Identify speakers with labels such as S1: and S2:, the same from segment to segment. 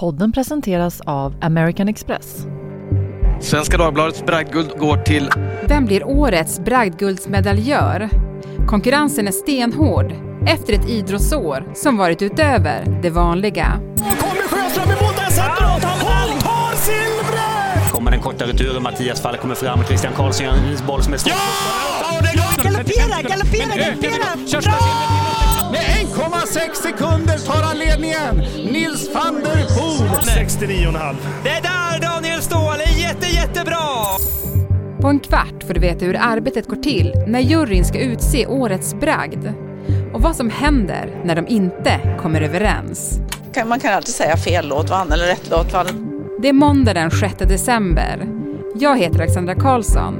S1: Podden presenteras av American Express.
S2: Svenska Dagbladets bragdguld går till...
S3: Vem blir årets bragdguldsmedaljör? Konkurrensen är stenhård efter ett idrottsår som varit utöver det vanliga.
S4: kommer Sjöström i mål, där sätter han! Hon tar silvret!
S5: Kommer den korta returen, Mattias Fall kommer fram, Christian Karlsson gör en boll som är stor.
S4: Galoppera, galoppera, galoppera! Bra!
S6: Med 1,6 sekunder tar han ledningen. Nils van der Poel.
S4: 69,5.
S7: Det är där Daniel Ståhl är jätte, jättebra!
S3: På en kvart får du veta hur arbetet går till när juryn ska utse årets bragd. Och vad som händer när de inte kommer överens.
S8: Kan- Man kan alltid säga fel låt vann eller rätt låt vann.
S3: Det är måndag den 6 december. Jag heter Alexandra Karlsson.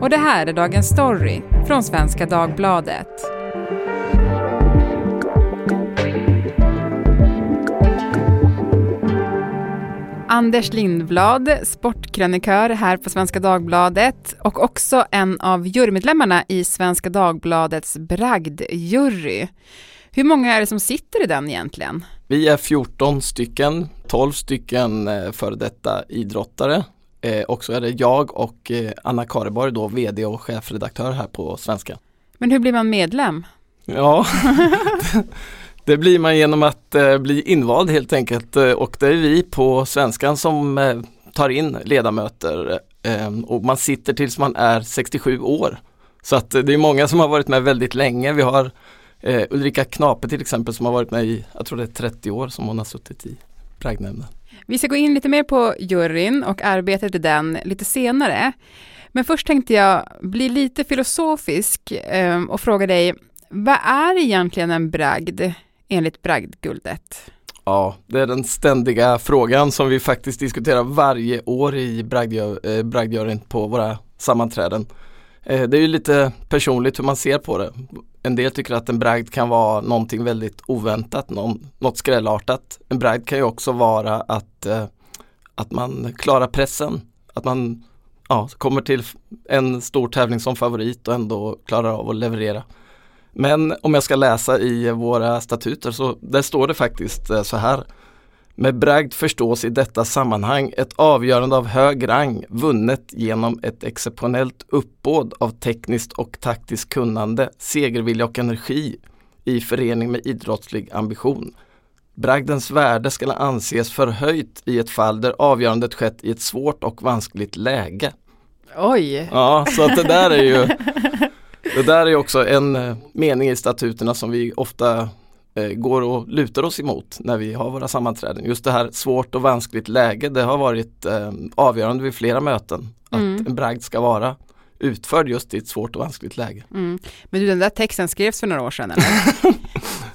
S3: Och det här är dagens story från Svenska Dagbladet. Anders Lindblad, sportkrönikör här på Svenska Dagbladet och också en av jurymedlemmarna i Svenska Dagbladets bragdjury. Hur många är det som sitter i den egentligen?
S9: Vi är 14 stycken, 12 stycken eh, före detta idrottare. Eh, och så är det jag och eh, Anna Kareborg då, VD och chefredaktör här på Svenska.
S3: Men hur blir man medlem?
S9: Ja, det blir man genom att eh, bli invald helt enkelt eh, och det är vi på Svenskan som eh, tar in ledamöter och man sitter tills man är 67 år. Så att det är många som har varit med väldigt länge. Vi har Ulrika Knape till exempel som har varit med i, jag tror det är 30 år som hon har suttit i Bragdnämnden.
S3: Vi ska gå in lite mer på juryn och arbetet i den lite senare. Men först tänkte jag bli lite filosofisk och fråga dig, vad är egentligen en bragd enligt bragdguldet?
S9: Ja, det är den ständiga frågan som vi faktiskt diskuterar varje år i bragdgö- eh, på våra sammanträden. Eh, det är ju lite personligt hur man ser på det. En del tycker att en bragd kan vara någonting väldigt oväntat, någon, något skrällartat. En bragd kan ju också vara att, eh, att man klarar pressen, att man ja, kommer till en stor tävling som favorit och ändå klarar av att leverera. Men om jag ska läsa i våra statuter så där står det faktiskt eh, så här. Med bragd förstås i detta sammanhang ett avgörande av hög rang vunnet genom ett exceptionellt uppbåd av tekniskt och taktiskt kunnande, segervilja och energi i förening med idrottslig ambition. Bragdens värde ska anses förhöjt i ett fall där avgörandet skett i ett svårt och vanskligt läge.
S3: Oj!
S9: Ja, så att det där är ju Det där är också en eh, mening i statuterna som vi ofta eh, går och lutar oss emot när vi har våra sammanträden. Just det här svårt och vanskligt läge, det har varit eh, avgörande vid flera möten. Att
S3: Mm.
S9: en bragd ska vara utförd just i ett svårt och vanskligt läge.
S3: Mm. Men du, den där texten skrevs för några år sedan eller?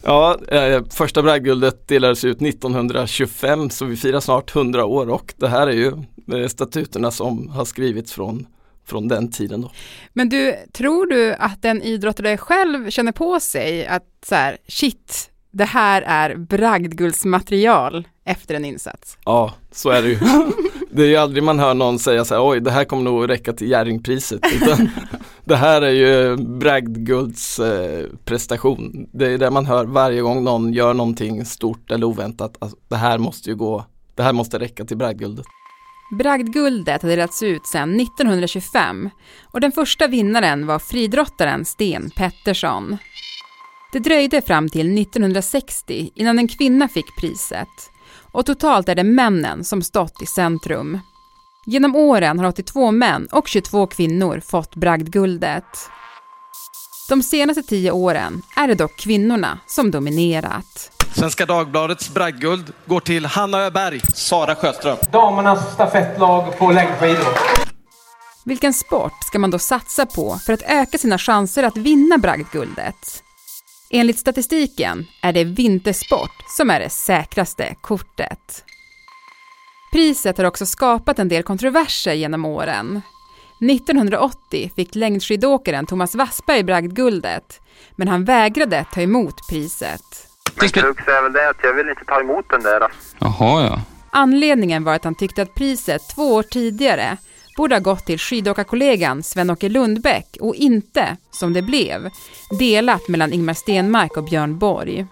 S9: Ja, eh, första bragdguldet delades ut 1925 så vi firar snart 100 år och det här är ju eh, statuterna som har skrivits från, från den tiden då.
S3: Men du, tror du att en idrottare själv känner på sig att så här, shit, det här är bragdguldsmaterial efter en insats?
S9: Ja, så är det ju. Det är ju aldrig man hör någon säga så här, oj det här kommer nog räcka till Jerringpriset. Utan det här är ju bragdgulds eh, prestation. Det är det man hör varje gång någon gör någonting stort eller oväntat. Alltså, det här måste ju gå, det här måste räcka till bragdguldet.
S3: Bragdguldet har delats ut sedan 1925 och den första vinnaren var fridrottaren Sten Pettersson. Det dröjde fram till 1960 innan en kvinna fick priset och totalt är det männen som stått i centrum. Genom åren har 82 män och 22 kvinnor fått bragdguldet. De senaste tio åren är det dock kvinnorna som dominerat.
S2: Svenska Dagbladets bragdguld går till Hanna Öberg.
S7: Sara Sjöström.
S10: damernas stafettlag på längdskidor.
S3: Vilken sport ska man då satsa på för att öka sina chanser att vinna bragdguldet? Enligt statistiken är det vintersport som är det säkraste kortet. Priset har också skapat en del kontroverser genom åren. 1980 fick längdskidåkaren Thomas Wassberg bragdguldet, men han vägrade ta emot priset.
S11: Men krux är väl det att jag vill inte ta emot den där.
S12: Jaha ja.
S3: Anledningen var att han tyckte att priset två år tidigare borde ha gått till skidåkarkollegan Sven-Åke Lundbäck och inte, som det blev, delat mellan Ingmar Stenmark och Björn Borg.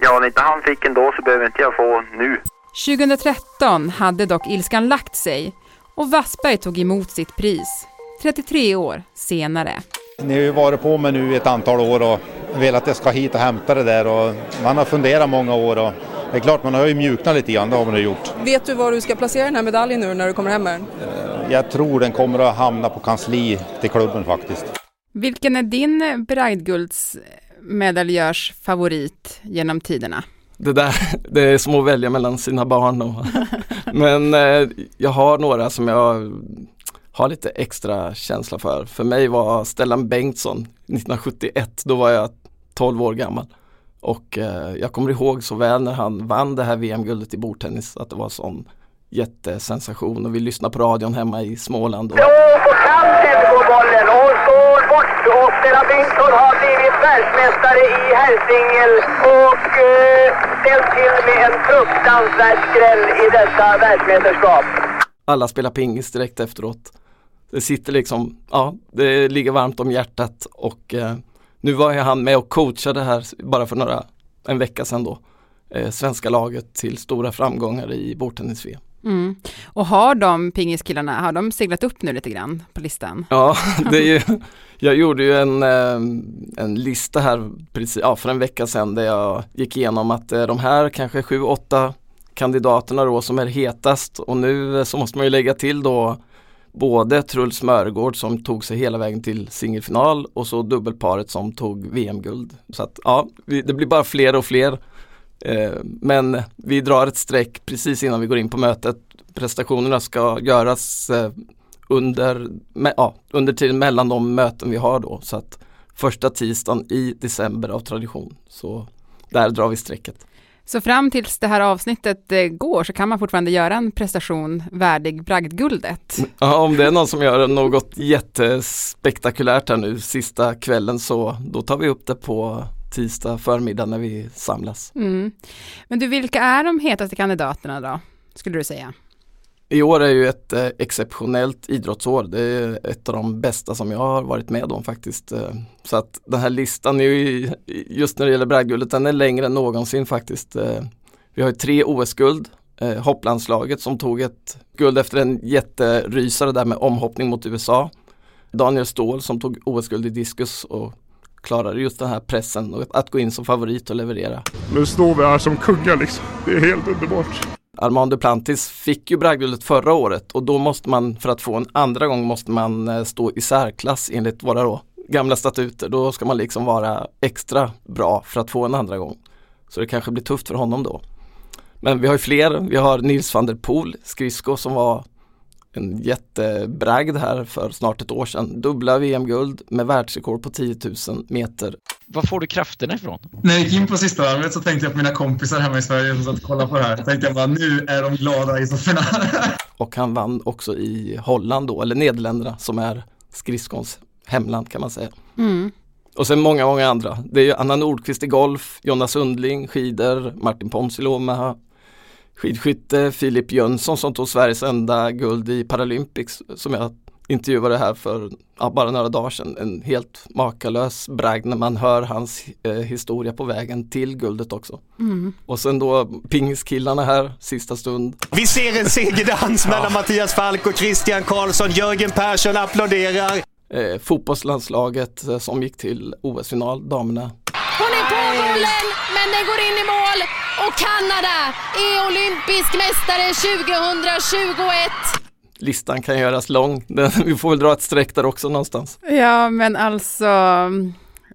S11: Ja, om inte han fick en då så behöver inte jag få nu.
S3: 2013 hade dock ilskan lagt sig och Wassberg tog emot sitt pris 33 år senare.
S12: Ni har ju varit på mig nu ett antal år och velat att jag ska hit och hämta det där och man har funderat många år och det är klart man har ju mjuknat lite grann, det har man gjort.
S13: Vet du var du ska placera den här medaljen nu när du kommer hem med den?
S12: Jag tror den kommer att hamna på kansli till klubben faktiskt.
S3: Vilken är din bragdguldsmedaljörs favorit genom tiderna?
S9: Det där, det är som att välja mellan sina barn. Och, men eh, jag har några som jag har lite extra känsla för. För mig var Stellan Bengtsson 1971, då var jag 12 år gammal. Och eh, jag kommer ihåg så väl när han vann det här VM-guldet i bordtennis att det var sån jättesensation och vi lyssnade på radion hemma i Småland. Och...
S14: Då på kanten går bollen och står bort och Stellan Bengtsson har blivit världsmästare i herrsingel och eh, ställt till med en fruktansvärd skräll i detta världsmästerskap.
S9: Alla spelar pingis direkt efteråt. Det sitter liksom, ja, det ligger varmt om hjärtat och eh, nu var jag han med och coachade här bara för några, en vecka sedan då. Eh, svenska laget till stora framgångar i bordtennis-VM.
S3: Mm. Och har de pingiskillarna, har de seglat upp nu lite grann på listan?
S9: Ja, det är ju, jag gjorde ju en, eh, en lista här precis, ja, för en vecka sedan där jag gick igenom att eh, de här kanske sju, åtta kandidaterna då som är hetast och nu så måste man ju lägga till då både Truls Mörgård som tog sig hela vägen till singelfinal och så dubbelparet som tog VM-guld. Så att ja, det blir bara fler och fler. Eh, men vi drar ett streck precis innan vi går in på mötet. Prestationerna ska göras eh, under, ja, under tiden mellan de möten vi har då. Så att första tisdagen i december av tradition. Så där drar vi strecket.
S3: Så fram tills det här avsnittet eh, går så kan man fortfarande göra en prestation värdig bragdguldet?
S9: Ja, om det är någon som gör något jättespektakulärt här nu sista kvällen så då tar vi upp det på tisdag förmiddag när vi samlas.
S3: Mm. Men du, vilka är de hetaste kandidaterna då, skulle du säga?
S9: I år är ju ett eh, exceptionellt idrottsår. Det är ett av de bästa som jag har varit med om faktiskt. Eh. Så att den här listan är ju, just när det gäller bragdguldet, den är längre än någonsin faktiskt. Eh. Vi har ju tre OS-guld. Hopplandslaget som tog ett guld efter en jätterysare där med omhoppning mot USA. Daniel Ståhl som tog OS-guld i diskus och klarade just den här pressen och att gå in som favorit och leverera.
S15: Nu står vi här som kungar liksom. Det är helt underbart.
S9: Armand Duplantis fick ju bragdguldet förra året och då måste man för att få en andra gång måste man eh, stå i särklass enligt våra då, gamla statuter. Då ska man liksom vara extra bra för att få en andra gång. Så det kanske blir tufft för honom då. Men vi har ju fler. Vi har Nils van der Poel, skridsko som var en jättebragd här för snart ett år sedan. Dubbla VM-guld med världsrekord på 10 000 meter.
S16: Var får du krafterna ifrån?
S17: När jag gick in på sista varvet så tänkte jag på mina kompisar hemma i Sverige som satt och kollade på det här. Jag tänkte jag bara, nu är de glada i sofforna.
S9: och han vann också i Holland då, eller Nederländerna som är skridskons hemland kan man säga.
S3: Mm.
S9: Och sen många, många andra. Det är Anna Nordqvist i golf, Jonna Sundling, skidor, Martin Ponsiluoma, skidskytte, Filip Jönsson som tog Sveriges enda guld i Paralympics som jag intervjuade här för ja, bara några dagar sedan. En helt makalös bragd när man hör hans eh, historia på vägen till guldet också.
S3: Mm.
S9: Och sen då pingiskillarna här, sista stund.
S7: Vi ser en segerdans ja. mellan Mattias Falk och Christian Karlsson. Jörgen Persson applåderar.
S9: Eh, fotbollslandslaget eh, som gick till OS-final, damerna.
S18: Hon är på bollen, men den går in i mål. Och Kanada är olympisk mästare 2021
S9: listan kan göras lång. Vi får väl dra ett streck där också någonstans.
S3: Ja, men alltså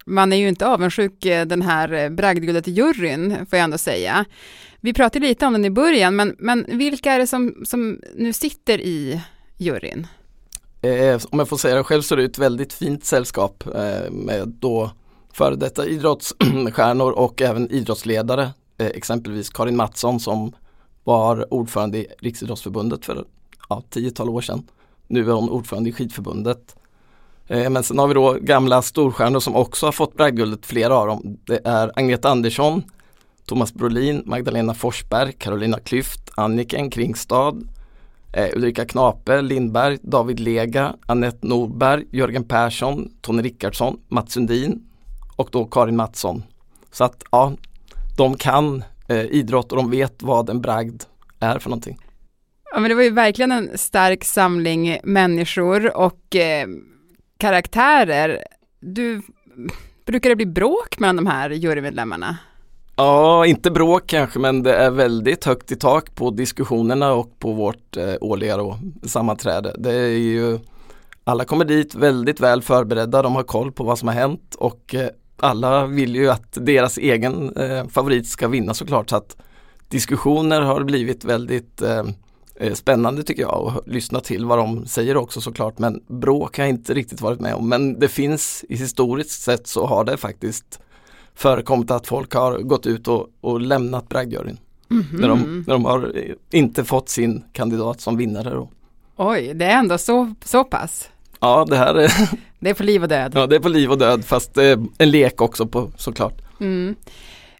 S3: man är ju inte avundsjuk eh, den här eh, bragdguldet-juryn, får jag ändå säga. Vi pratade lite om den i början, men, men vilka är det som, som nu sitter i juryn?
S9: Eh, om jag får säga det själv så är det ett väldigt fint sällskap eh, med då före detta idrottsstjärnor och även idrottsledare. Eh, exempelvis Karin Mattsson som var ordförande i Riksidrottsförbundet för ja, tiotal år sedan. Nu är hon ordförande i skidförbundet. Eh, men sen har vi då gamla storstjärnor som också har fått bragdguldet, flera av dem. Det är Agneta Andersson, Thomas Brolin, Magdalena Forsberg, Carolina Klüft, Anniken Kringstad, eh, Ulrika Knape, Lindberg, David Lega, Annette Norberg, Jörgen Persson, Tony Rickardsson, Mats Sundin och då Karin Mattsson. Så att ja, de kan eh, idrott och de vet vad en bragd är för någonting.
S3: Ja, men det var ju verkligen en stark samling människor och eh, karaktärer. Du, brukar det bli bråk mellan de här jurymedlemmarna?
S9: Ja, inte bråk kanske men det är väldigt högt i tak på diskussionerna och på vårt eh, årliga då, sammanträde. Det är ju alla kommer dit väldigt väl förberedda, de har koll på vad som har hänt och eh, alla vill ju att deras egen eh, favorit ska vinna såklart så att diskussioner har blivit väldigt eh, eh, spännande tycker jag och lyssna till vad de säger också såklart men bråk har jag inte riktigt varit med om men det finns historiskt sett så har det faktiskt förekommit att folk har gått ut och, och lämnat bragdjuryn. Mm -hmm. när, de, när de har inte fått sin kandidat som vinnare. Då.
S3: Oj, det är ändå så, så pass?
S9: Ja, det här är
S3: Det är på liv och död.
S9: Ja, det är på liv och död fast är en lek också på, såklart.
S3: Mm.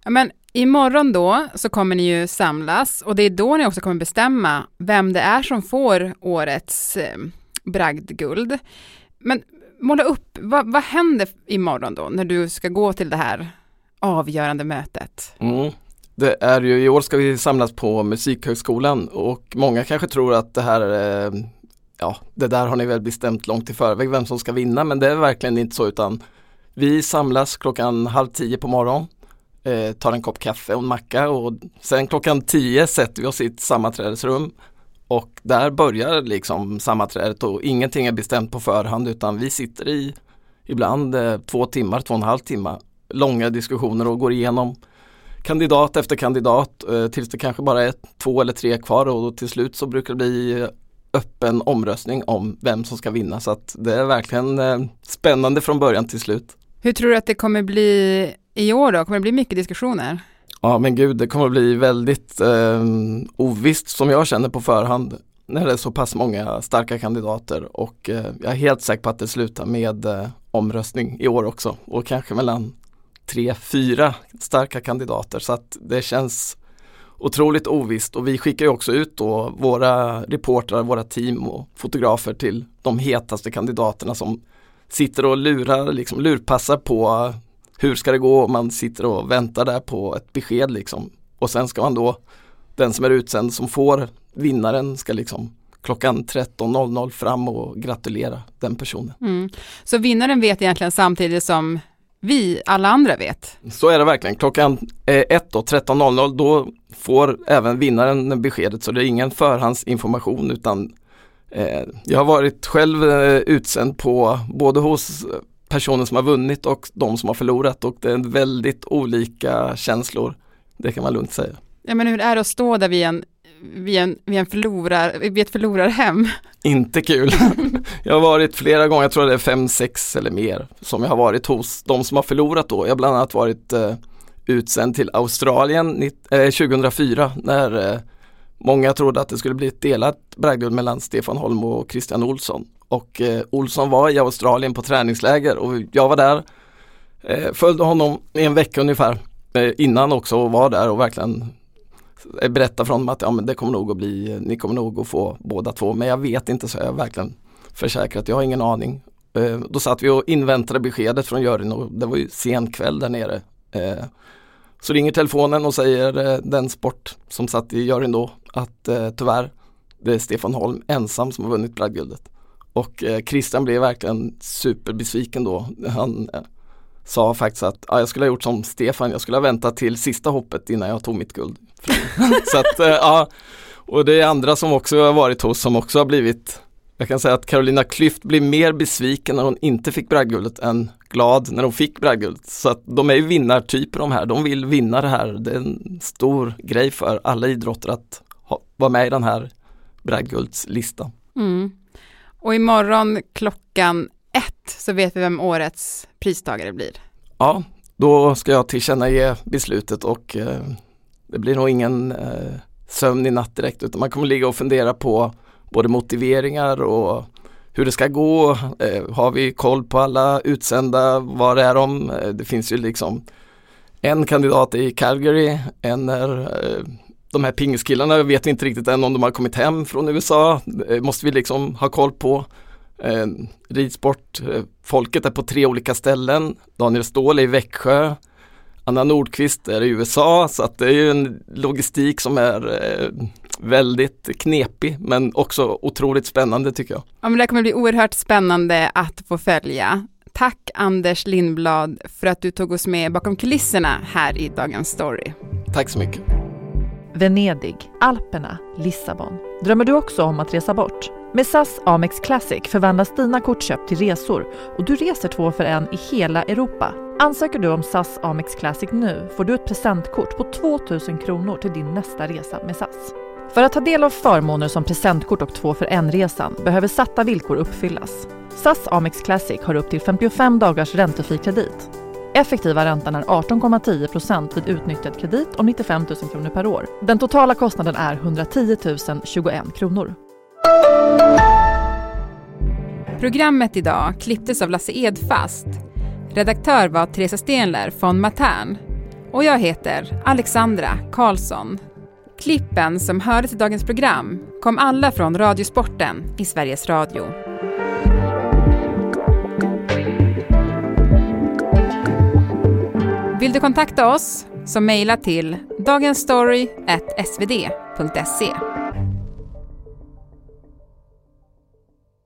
S3: Ja, men imorgon då så kommer ni ju samlas och det är då ni också kommer bestämma vem det är som får årets eh, bragdguld. Men måla upp, vad, vad händer imorgon då när du ska gå till det här avgörande mötet?
S9: Mm. Det är ju, i år ska vi samlas på Musikhögskolan och många kanske tror att det här är ja, det där har ni väl bestämt långt i förväg vem som ska vinna men det är verkligen inte så utan vi samlas klockan halv tio på morgonen, eh, tar en kopp kaffe och en macka och sen klockan tio sätter vi oss i ett sammanträdesrum och där börjar liksom sammanträdet och ingenting är bestämt på förhand utan vi sitter i ibland eh, två timmar, två och en halv timme långa diskussioner och går igenom kandidat efter kandidat eh, tills det kanske bara är två eller tre kvar och till slut så brukar det bli eh, öppen omröstning om vem som ska vinna så att det är verkligen eh, spännande från början till slut.
S3: Hur tror du att det kommer bli i år då? Kommer det bli mycket diskussioner?
S9: Ja men gud, det kommer bli väldigt eh, ovisst som jag känner på förhand när det är så pass många starka kandidater och eh, jag är helt säker på att det slutar med eh, omröstning i år också och kanske mellan tre, fyra starka kandidater så att det känns otroligt ovisst och vi skickar ju också ut då våra reportrar, våra team och fotografer till de hetaste kandidaterna som sitter och lurar, liksom lurpassar på hur ska det gå och man sitter och väntar där på ett besked liksom. Och sen ska man då, den som är utsänd som får vinnaren ska liksom klockan 13.00 fram och gratulera den personen.
S3: Mm. Så vinnaren vet egentligen samtidigt som vi alla andra vet.
S9: Så är det verkligen. Klockan 1 då, 13.00 då får även vinnaren beskedet så det är ingen förhandsinformation utan eh, jag har varit själv eh, utsänd på både hos personen som har vunnit och de som har förlorat och det är väldigt olika känslor. Det kan man lugnt säga.
S3: Ja men hur är det att stå där vid en vid, en, vid, en förlorar, vid ett förlorarhem.
S9: Inte kul. jag har varit flera gånger, jag tror det är fem, sex eller mer, som jag har varit hos de som har förlorat då. Jag har bland annat varit eh, utsänd till Australien eh, 2004 när eh, många trodde att det skulle bli ett delat bragdguld mellan Stefan Holm och Christian Olsson. Och eh, Olsson var i Australien på träningsläger och jag var där, eh, följde honom i en vecka ungefär eh, innan också och var där och verkligen berätta för honom att ja, men det kommer nog att bli, ni kommer nog att få båda två. Men jag vet inte så jag verkligen försäkrat, jag har ingen aning. Eh, då satt vi och inväntade beskedet från juryn och det var ju sen kväll där nere. Eh, så ringer telefonen och säger eh, den sport som satt i juryn då att eh, tyvärr det är Stefan Holm ensam som har vunnit bragdguldet. Och eh, Christian blev verkligen superbesviken då. Han eh, sa faktiskt att ja, jag skulle ha gjort som Stefan, jag skulle ha väntat till sista hoppet innan jag tog mitt guld. så att, eh, ja, och det är andra som också har varit hos som också har blivit jag kan säga att Carolina Klüft blev mer besviken när hon inte fick bragdguldet än glad när hon fick bragdguldet. Så att de är ju vinnartyper de här, de vill vinna det här. Det är en stor grej för alla idrotter att ha, vara med i den här bragdguldslistan.
S3: Mm. Och imorgon klockan så vet vi vem årets pristagare blir.
S9: Ja, då ska jag tillkännage beslutet och eh, det blir nog ingen eh, sömn i natt direkt utan man kommer ligga och fundera på både motiveringar och hur det ska gå. Eh, har vi koll på alla utsända? Var är de? Eh, det finns ju liksom en kandidat i Calgary, en är eh, de här pingiskillarna vet vi inte riktigt än om de har kommit hem från USA. Det måste vi liksom ha koll på. Eh, ridsport, eh, folket är på tre olika ställen. Daniel Ståhl är i Växjö. Anna Nordqvist är i USA så att det är ju en logistik som är eh, väldigt knepig men också otroligt spännande tycker jag.
S3: Ja, men det kommer bli oerhört spännande att få följa. Tack Anders Lindblad för att du tog oss med bakom kulisserna här i Dagens Story.
S9: Tack så mycket.
S1: Venedig, Alperna, Lissabon. Drömmer du också om att resa bort? Med SAS Amex Classic förvandlas dina kortköp till resor och du reser två för en i hela Europa. Ansöker du om SAS Amex Classic nu får du ett presentkort på 2000 kronor till din nästa resa med SAS. För att ta del av förmåner som presentkort och två för en-resan behöver satta villkor uppfyllas. SAS Amex Classic har upp till 55 dagars räntefri kredit. Effektiva räntan är 18,10% vid utnyttjad kredit om 95 000 kronor per år. Den totala kostnaden är 110 021 kronor.
S3: Programmet idag klipptes av Lasse Edfast. Redaktör var Teresa Stenler von Matern. Och jag heter Alexandra Karlsson. Klippen som hördes i dagens program kom alla från Radiosporten i Sveriges Radio. Vill du kontakta oss så mejla till dagensstory.svd.se.